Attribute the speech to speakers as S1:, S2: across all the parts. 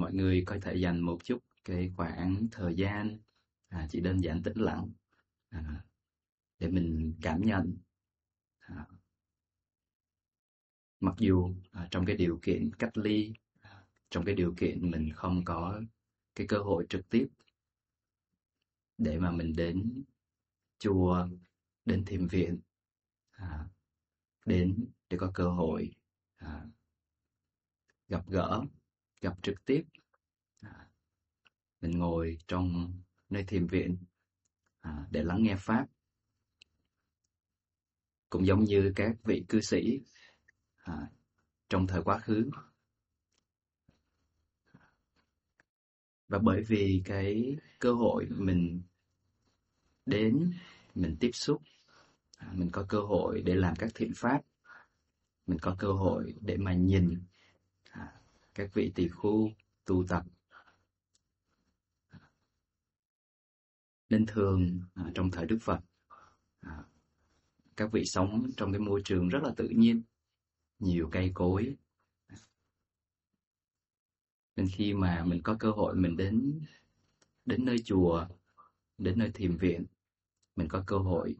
S1: mọi người có thể dành một chút cái khoảng thời gian à, chỉ đơn giản tĩnh lặng à, để mình cảm nhận à, mặc dù à, trong cái điều kiện cách ly à, trong cái điều kiện mình không có cái cơ hội trực tiếp để mà mình đến chùa đến thiền viện à, đến để có cơ hội à, gặp gỡ gặp trực tiếp. À, mình ngồi trong nơi thiền viện à, để lắng nghe pháp. Cũng giống như các vị cư sĩ à, trong thời quá khứ. Và bởi vì cái cơ hội mình đến mình tiếp xúc à, mình có cơ hội để làm các thiện pháp mình có cơ hội để mà nhìn các vị tỳ khu tu tập. Nên thường à, trong thời đức phật à, các vị sống trong cái môi trường rất là tự nhiên nhiều cây cối. Nên khi mà mình có cơ hội mình đến đến nơi chùa đến nơi thiền viện mình có cơ hội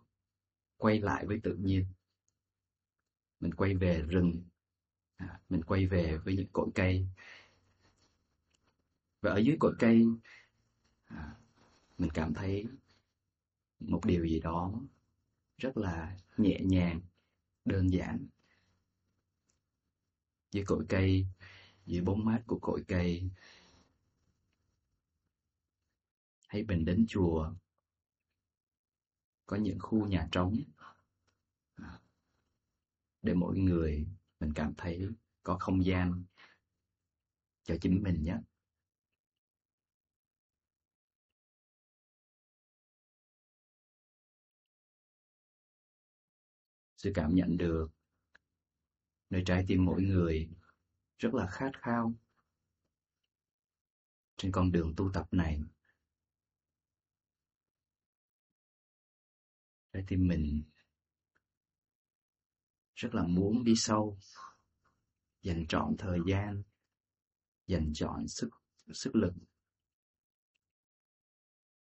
S1: quay lại với tự nhiên. Mình quay về rừng à, mình quay về với những cội cây. Và ở dưới cội cây à, mình cảm thấy một điều gì đó rất là nhẹ nhàng đơn giản. Dưới cội cây dưới bóng mát của cội cây hay mình đến chùa. Có những khu nhà trống à, để mỗi người mình cảm thấy có không gian cho chính mình nhé. Sự cảm nhận được nơi trái tim mỗi người rất là khát khao trên con đường tu tập này. Trái tim mình rất là muốn đi sâu, dành trọn thời gian, dành trọn sức sức lực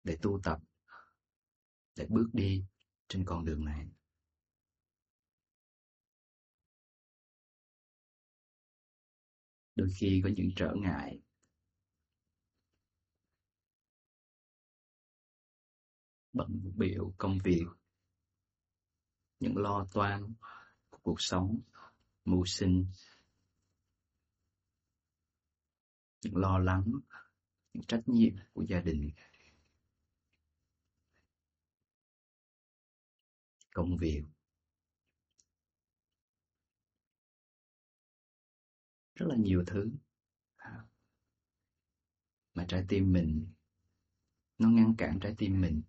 S1: để tu tập, để bước đi trên con đường này. Đôi khi có những trở ngại. Bận biểu công việc, những lo toan cuộc sống, mưu sinh, những lo lắng, những trách nhiệm của gia đình. Công việc. Rất là nhiều thứ. Mà trái tim mình, nó ngăn cản trái tim mình.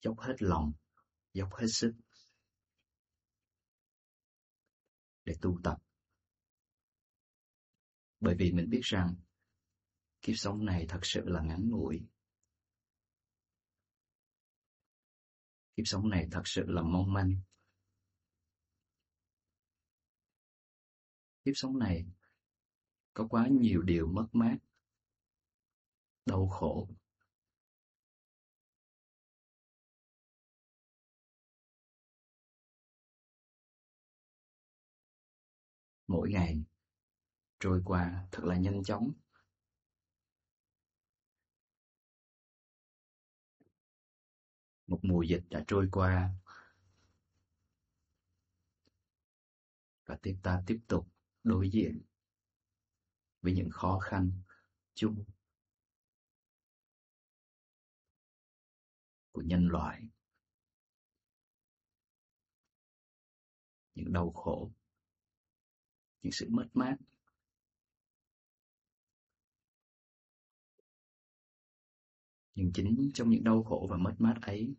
S1: Dốc hết lòng dốc hết sức. Để tu tập. Bởi vì mình biết rằng kiếp sống này thật sự là ngắn ngủi. Kiếp sống này thật sự là mong manh. Kiếp sống này có quá nhiều điều mất mát, đau khổ. Mỗi ngày trôi qua thật là nhanh chóng. Một mùa dịch đã trôi qua và tiếp ta tiếp tục đối diện với những khó khăn chung của nhân loại, những đau khổ những sự mất mát. Nhưng chính trong những đau khổ và mất mát ấy,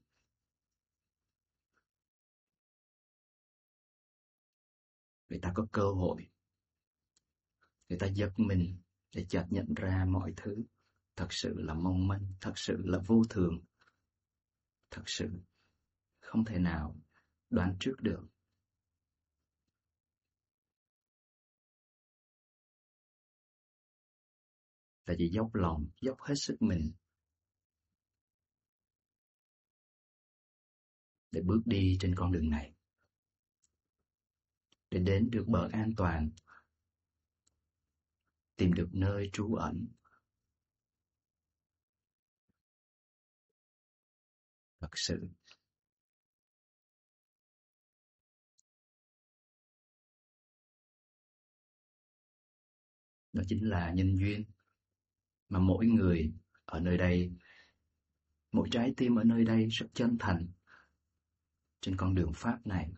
S1: người ta có cơ hội. Người ta giật mình để chợt nhận ra mọi thứ. Thật sự là mong manh, thật sự là vô thường. Thật sự không thể nào đoán trước được. Là chị dốc lòng, dốc hết sức mình để bước đi trên con đường này. Để đến được bờ an toàn, tìm được nơi trú ẩn. Thật sự, đó chính là nhân duyên mà mỗi người ở nơi đây, mỗi trái tim ở nơi đây rất chân thành trên con đường pháp này.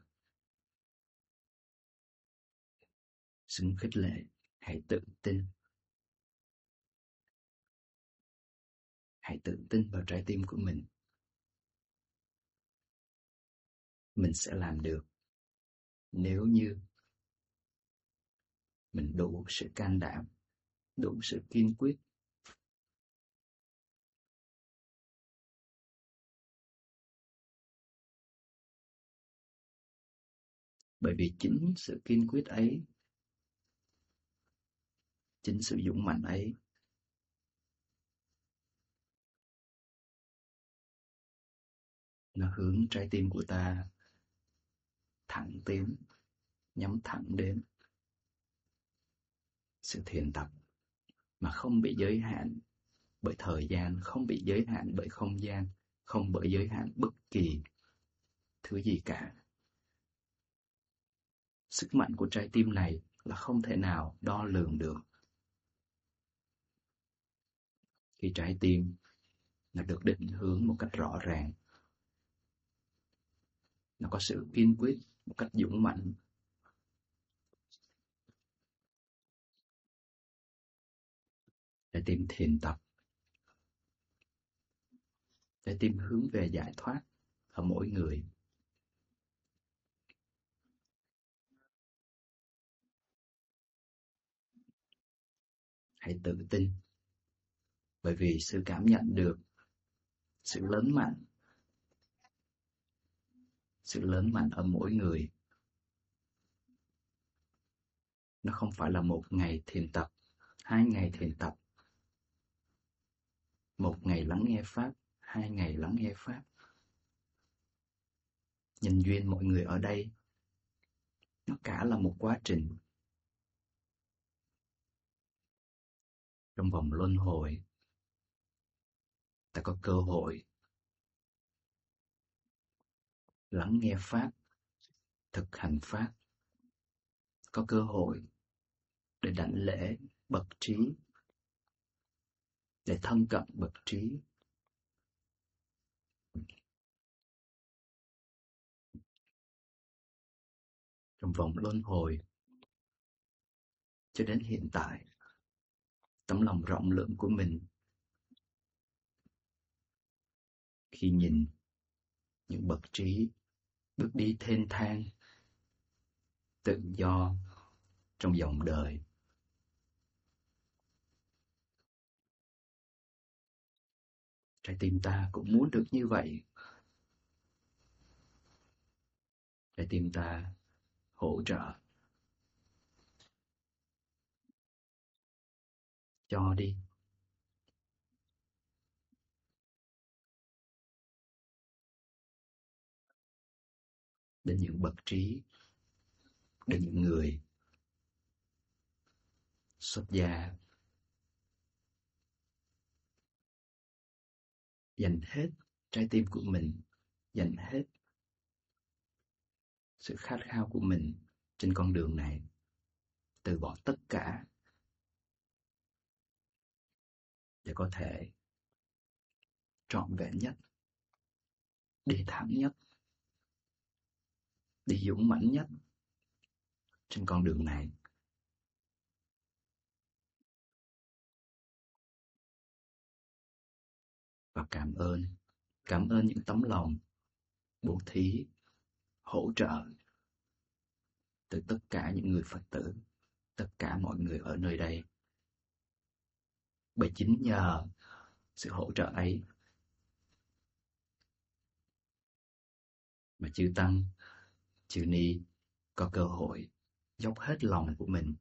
S1: Xứng khích lệ, hãy tự tin. Hãy tự tin vào trái tim của mình. Mình sẽ làm được. Nếu như mình đủ sự can đảm, đủ sự kiên quyết bởi vì chính sự kiên quyết ấy, chính sự dũng mạnh ấy. Nó hướng trái tim của ta thẳng tiến, nhắm thẳng đến sự thiền tập mà không bị giới hạn bởi thời gian, không bị giới hạn bởi không gian, không bởi giới hạn bất kỳ thứ gì cả sức mạnh của trái tim này là không thể nào đo lường được. Khi trái tim là được định hướng một cách rõ ràng, nó có sự kiên quyết một cách dũng mạnh để tìm thiền tập để tìm hướng về giải thoát ở mỗi người. Hãy tự tin. Bởi vì sự cảm nhận được sự lớn mạnh, sự lớn mạnh ở mỗi người, nó không phải là một ngày thiền tập, hai ngày thiền tập, một ngày lắng nghe pháp, hai ngày lắng nghe pháp. Nhân duyên mọi người ở đây, nó cả là một quá trình. Trong vòng luân hồi. Ta có cơ hội lắng nghe pháp, thực hành pháp. Có cơ hội để đảnh lễ bậc trí, để thân cận bậc trí. Trong vòng luân hồi cho đến hiện tại tấm lòng rộng lượng của mình. Khi nhìn những bậc trí bước đi thênh thang, tự do trong dòng đời. Trái tim ta cũng muốn được như vậy. Trái tim ta hỗ trợ cho đi. Đến những bậc trí, đến những người xuất gia dành hết trái tim của mình, dành hết sự khát khao của mình trên con đường này, từ bỏ tất cả để có thể trọn vẹn nhất đi thẳng nhất, đi dũng mãnh nhất trên con đường này. Và cảm ơn cảm ơn những tấm lòng bố thí, hỗ trợ từ tất cả những người phật tử, tất cả mọi người ở nơi đây bởi chính nhờ sự hỗ trợ ấy mà chư tăng, chư ni có cơ hội dốc hết lòng của mình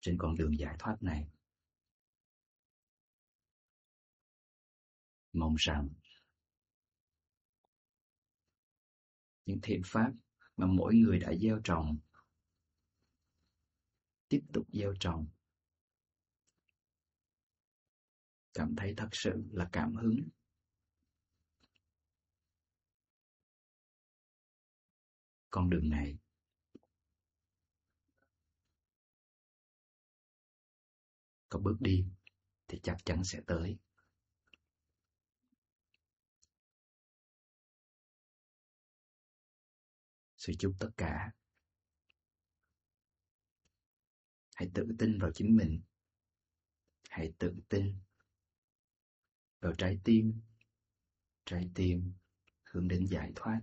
S1: trên con đường giải thoát này. Mong rằng những thiện pháp mà mỗi người đã gieo trồng tiếp tục gieo trồng. Cảm thấy thật sự là cảm hứng. Con đường này có bước đi thì chắc chắn sẽ tới. Sự chúc tất cả hãy tự tin vào chính mình. Hãy tự tin vào trái tim. Trái tim hướng đến giải thoát.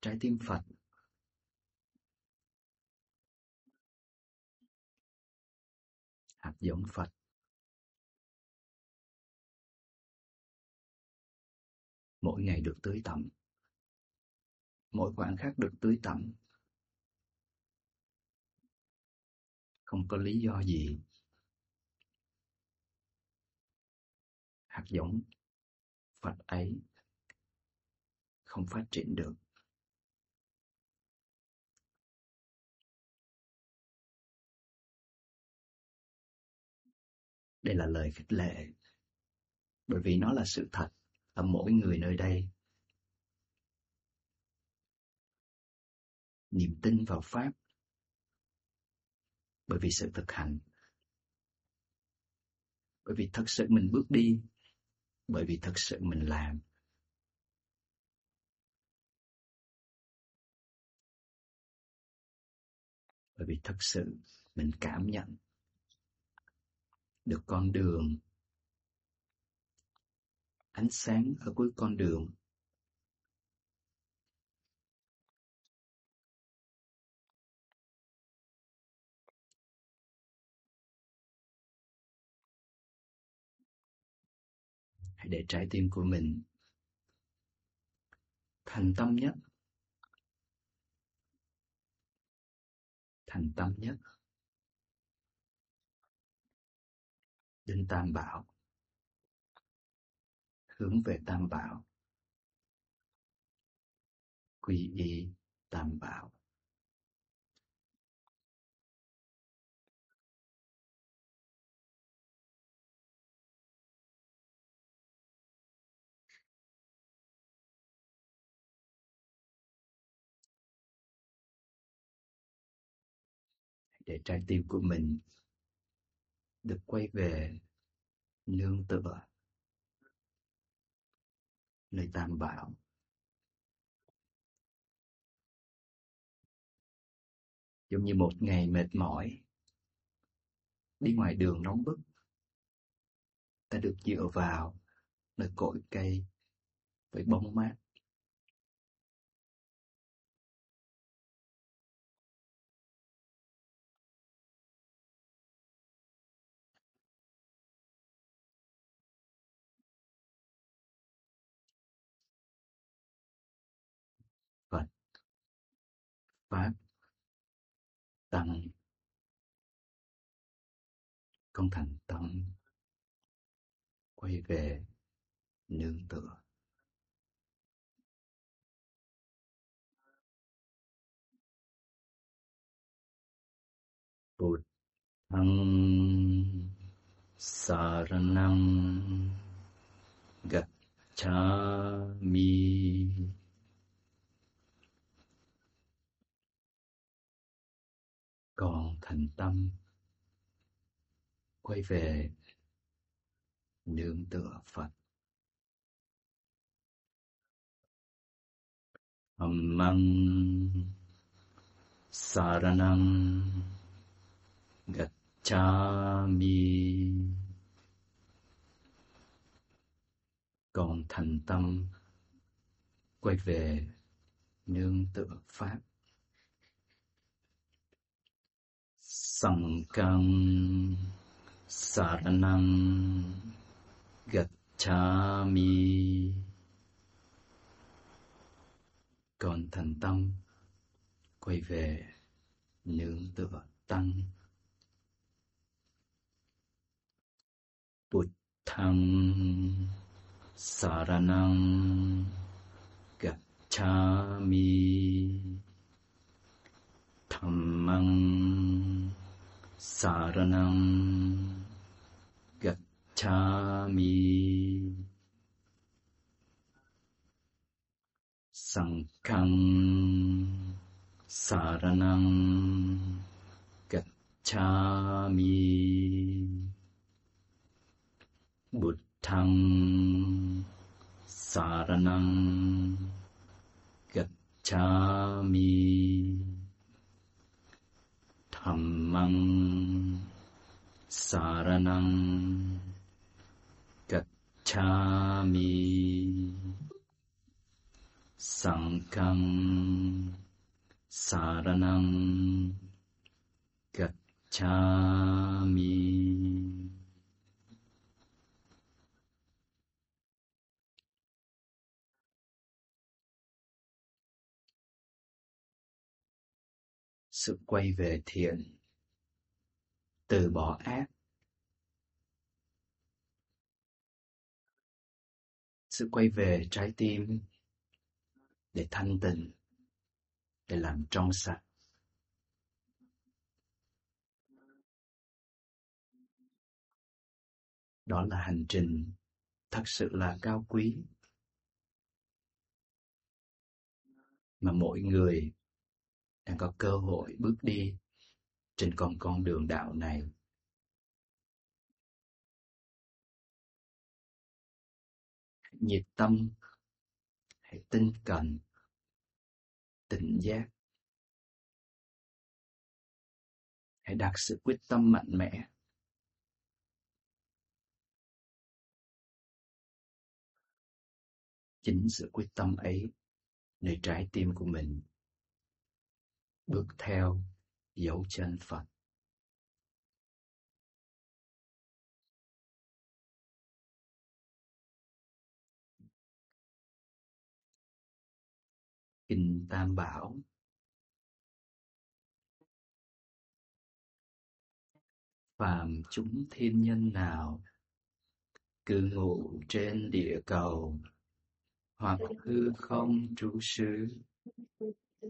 S1: Trái tim phật. Hạt giống phật. Mỗi ngày được tưới tẩm. Mỗi khoảnh khắc được tưới tẩm. Không có lý do gì hạt giống Phật ấy không phát triển được. Đây là lời khích lệ, bởi vì nó là sự thật ở mỗi người nơi đây. Niềm tin vào Pháp bởi vì sự thực hành, bởi vì thật sự mình bước đi, bởi vì thật sự mình làm. Bởi vì thật sự mình cảm nhận được con đường, ánh sáng ở cuối con đường hãy để trái tim của mình thành tâm nhất. Thành tâm nhất. Đến tam bảo. Hướng về tam bảo. Quy y tam bảo. Để trái tim của mình được quay về nương tựa nơi tam bảo giống như một ngày mệt mỏi, đi ngoài đường nóng bức, ta được dựa vào nơi cội cây với bóng mát. Pháp Tăng Con thành tâm Quay về nương tựa. Bụt Thăng Saranam Gacchami còn thành tâm quay về nương tựa Phật. Ammang Saranam Gacchami Còn thành tâm, quay về nương tựa Pháp. Sankang Saranang Gacchami Còn thành tâm quay về nương tựa tăng. Buddhang Saranang Gacchami. Dhammang Saranang Gacchami Sanghang Saranang Gacchami Buddhang Saranang Gacchami Dhammang Saranang Gacchami Sanghang Saranang Gacchami sự quay về thiện, từ bỏ ác. Sự quay về trái tim để thanh tịnh, để làm trong sạch. Đó là hành trình thật sự là cao quý mà mỗi người đang có cơ hội bước đi trên con con đường đạo này. Nhiệt tâm, hãy tinh cần, tỉnh giác. Hãy đặt sự quyết tâm mạnh mẽ. Chính sự quyết tâm ấy nơi trái tim của mình bước theo dấu chân Phật. Kinh Tam Bảo Phàm chúng thiên nhân nào cư ngụ trên địa cầu, hoặc hư không trú xứ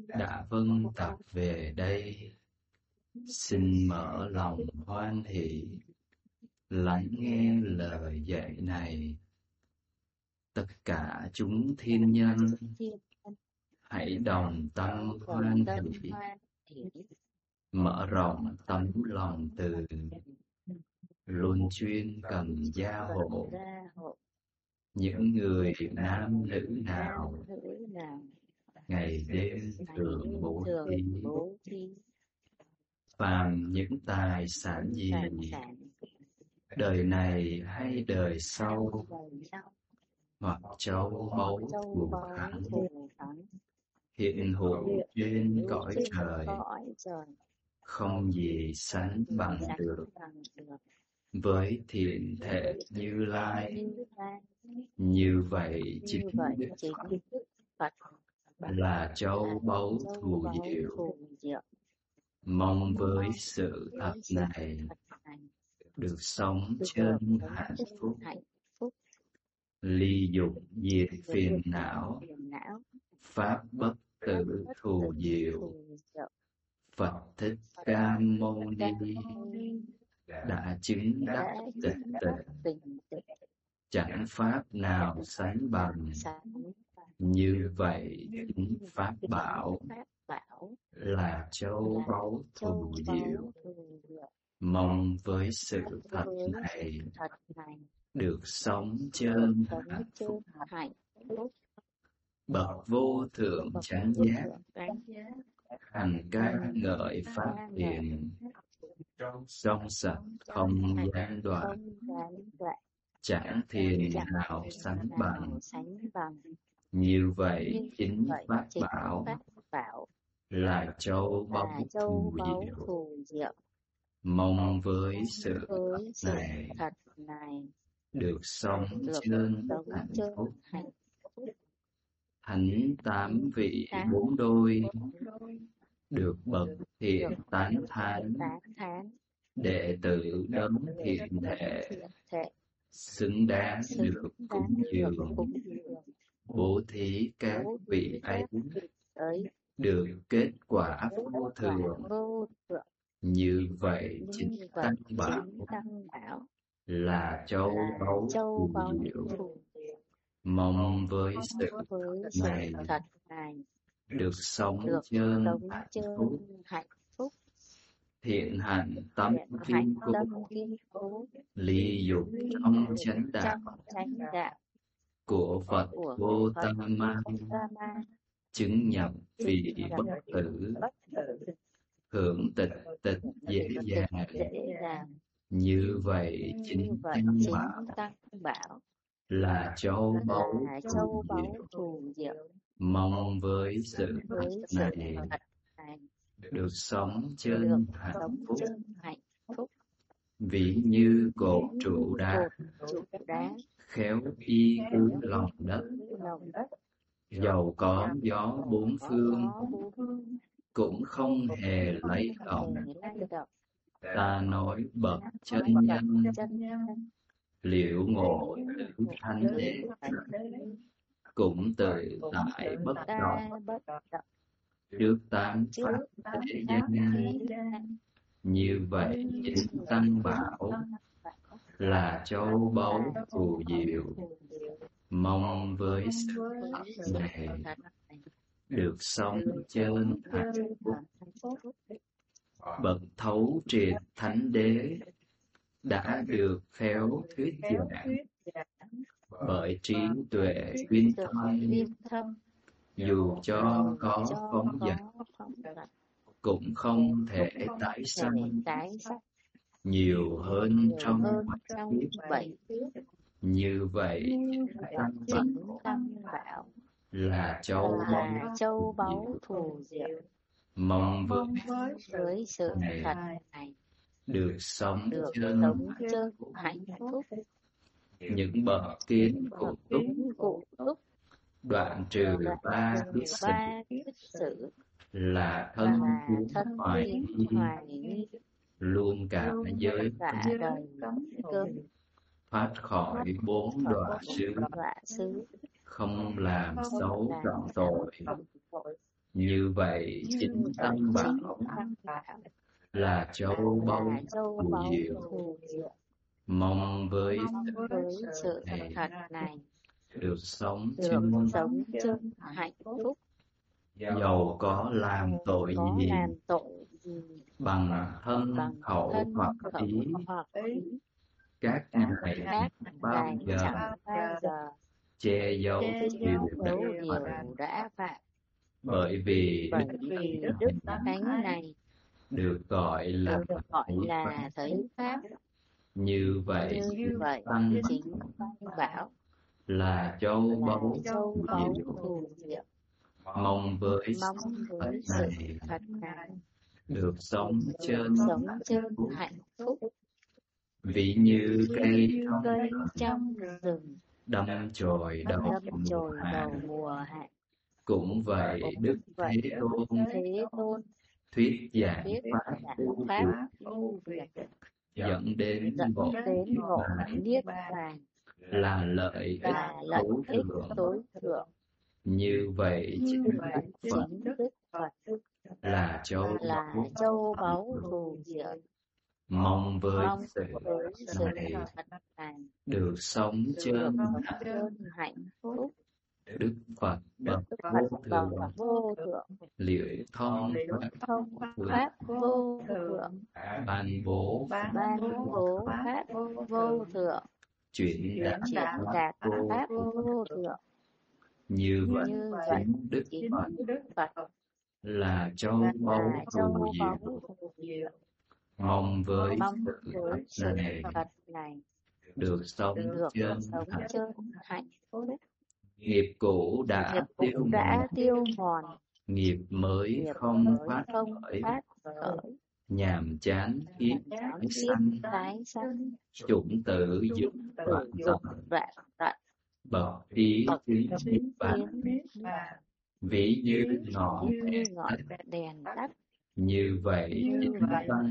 S1: đã vâng tập về đây. Xin mở lòng hoan hỷ, lắng nghe lời dạy này. Tất cả chúng thiên nhân, hãy đồng tâm hoan hỷ. Mở rộng tấm lòng từ, luôn chuyên cần gia hộ. Những người nam nữ nào ngày đêm thường bố thí. phàm những tài sản gì đời này hay đời sau? Hoặc châu báu thù thắng hiện hữu trên cõi trời. không gì sánh bằng được. với thiện thể như lai. như vậy chính đức phật là châu báu thù diệu. mong với sự thật này được sống chân hạnh phúc. ly dục diệt phiền não. pháp bất tử thù diệu. phật thích ca mâu ni đã chứng đắc tịch tịnh chẳng pháp nào sánh bằng như vậy chính pháp bảo là châu báu thù diệu. Mong với sự thật này được sống chân hạnh phúc. Bậc vô thượng chánh giác, hành ca ngợi pháp thiền trong sạch không gián đoạn, chẳng thiền nào sánh bằng như vậy chính pháp bảo là châu báu thù diệu. mong với sự thật này được sống chân hạnh phúc. thánh tám vị bốn đôi được bậc thiện tán thán đệ tử đấng thiện thể xứng đáng được cúng dường bố thí các vị ấy được kết quả vô thường. như vậy chính tăng bảo là châu báu diệu. mong với sự này được sống chân hạnh phúc. thiện hạnh tâm
S2: hạnh
S1: cố ly dục trong chánh đạo của Phật Vô Ma. Chứng nhập vị bất tử. hưởng tịch tịch dễ dàng. như vậy chính tăng bảo là châu báu phù diệu. mong với sự
S2: sự
S1: này được sống chân hạnh phúc.
S2: hạnh
S1: ví như cột trụ đá.
S2: cột trụ đá
S1: khéo y cứ lòng đất. Dầu có gió bốn phương, cũng không hề lấy
S2: lòng
S1: ta nói bậc chân nhân, liệu ngộ tử thanh đế, cũng tự tại bất
S2: ta
S1: động. Trước tám pháp thế gian, như vậy chính tăng bảo là châu báu phù diệu. Mong với này được sống chân hạnh phúc. bậc thấu triệt thánh đế đã được khéo thuyết giảng. bởi trí tuệ uyên thâm dù cho có phóng dật cũng không thể tái sanh nhiều hơn trong bảy kiếp như vậy
S2: như
S1: chính
S2: vậy
S1: tăng bảo là châu báu
S2: châu báu thù diệu.
S1: Mong với
S2: sự
S1: này
S2: thật này
S1: được sống
S2: được
S1: chân
S2: sống chân hạnh phúc.
S1: Những bậc kiến cụ túc
S2: cụ túc.
S1: đoạn trừ ba kiết sử
S2: sử
S1: là thân kiến
S2: thân
S1: hoài nghi luôn cả giới.
S2: cấm
S1: thoát khỏi bốn đọa xứ. không làm xấu trọng tội. như vậy chính
S2: chính
S1: bảo là châu báu phù diệu. mong với sự
S2: thật này
S1: được sống chân
S2: sống chân hạnh phúc.
S1: Dầu có làm tội gì bằng thân
S2: bằng
S1: khẩu
S2: thân
S1: hoặc ý. các
S2: các
S1: bao giờ? che giấu điều đã
S2: điều
S1: phạm
S2: đã phạm
S1: bởi vì
S2: bởi
S1: đức
S2: thánh này
S1: được gọi là
S2: được gọi là
S1: pháp.
S2: thấy pháp.
S1: Như vậy
S2: như vậy
S1: tăng
S2: chính bảo
S1: là châu báu
S2: châu
S1: phù
S2: báu
S1: diệu. Mong với
S2: mong
S1: sự thật
S2: với sự
S1: này
S2: thật này
S1: được sống chân
S2: sống chân hạnh phúc.
S1: Ví như cây trong
S2: rừng.
S1: đâm chồi đầu mùa hạ cũng vậy đức thế tôn thuyết giảng pháp vô việc. dẫn đến
S2: đến
S1: niết bàn. là lợi ích tối thượng. như vậy chính đức phật
S2: chính đức phật
S1: là châu
S2: là
S1: báu
S2: châu báu thù diệu
S1: mong với
S2: mong
S1: sự
S2: sự
S1: này được sống chân hạnh
S2: phúc.
S1: đức phật bậc vô thượng. liễu thông pháp
S2: vô thượng.
S1: Ban bố
S2: ban bố pháp vô thượng.
S1: Chuyển đạt pháp vô
S2: thượng.
S1: như vậy chính đức phật là châu báu phù diệu. Mong với sự
S2: sự
S1: này được sống chân hạnh
S2: phúc.
S1: nghiệp cũ đã tiêu
S2: đã
S1: mòn.
S2: tiêu mòn.
S1: Nghiệp mới không phát khởi. nhàm chán kiếp tái sanh. chủng tử dục
S2: tử
S1: tận bậc ý
S2: bậc
S1: chính ví như ngọn đèn
S2: tắt
S1: như vậy
S2: như
S1: tăng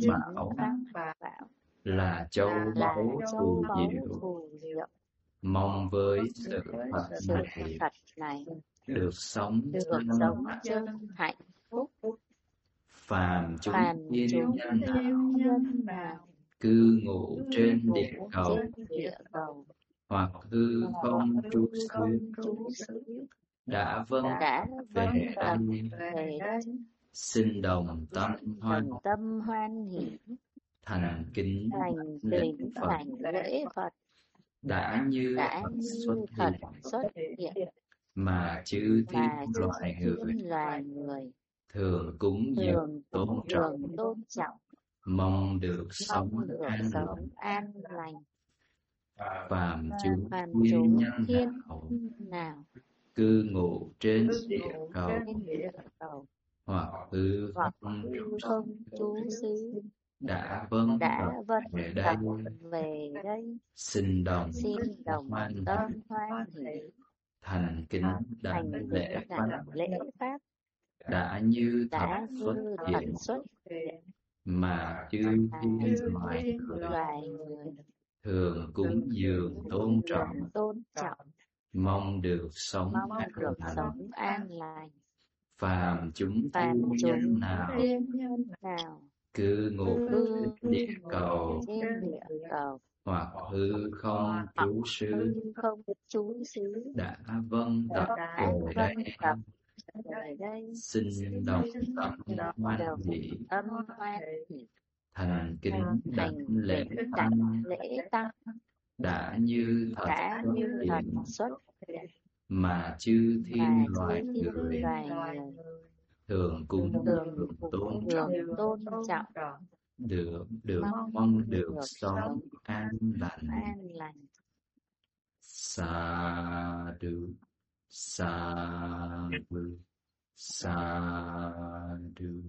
S1: bảo là châu báu phù diệu. mong với sự Phật này
S2: này.
S1: được sống chân
S2: hạnh phúc.
S1: Phàm chúng thiên nhân nào cư ngụ trên địa cầu
S2: trên địa cầu.
S1: hoặc hư không trú xứ đã vâng.
S2: đã
S1: về
S2: vâng
S1: đây
S2: tập về đây
S1: xin đồng tâm hoan
S2: đồng tâm hoan hỷ.
S1: Thành kính
S2: thành kính
S1: Phật.
S2: thành lễ Phật.
S1: Đã như
S2: đã
S1: Phật
S2: như
S1: xuất hiện
S2: xuất hiện.
S1: Mà chư thiên loài người
S2: thiên loài người
S1: thường cúng dường tôn trọng
S2: tôn trọng.
S1: mong được sống
S2: được
S1: an lành.
S2: sống an lành.
S1: Phàm chúng thiên
S2: chúng
S1: nhân
S2: thiên
S1: nào
S2: nào
S1: cư ngụ trên địa cầu. hoặc hư không trú
S2: xứ
S1: đã vâng
S2: đã vâng
S1: về đây.
S2: về đây.
S1: Xin đồng
S2: xin đồng
S1: hoan
S2: tâm hoan hỷ.
S1: Thành kính đảnh lễ pháp.
S2: lễ pháp.
S1: Đã như thật xuất hiện. mà chư thiên loài người. thường cúng dường tôn trọng.
S2: tôn trọng
S1: mong được sống
S2: mong
S1: an
S2: được
S1: lành.
S2: sống an lành.
S1: Phàm chúng
S2: phàm chúng
S1: nhân nào
S2: nào
S1: cư ngụ
S2: cư
S1: trên địa cầu.
S2: cầu.
S1: Hoặc hư không trú xứ đã vâng tập về
S2: vâng
S1: đây.
S2: về đây.
S1: Xin đồng tâm hoan hỷ. thành kính đảnh lễ tăng đã như thật
S2: đã
S1: xuất
S2: như thật
S1: hiện
S2: xuất hiện.
S1: Mà chư thiên loài người. thường cúng
S2: thường
S1: tôn trọng.
S2: tôn trọng.
S1: Được được
S2: mong được
S1: sống
S2: sống
S1: an lành.
S2: an lành.
S1: Sa du sa du sa du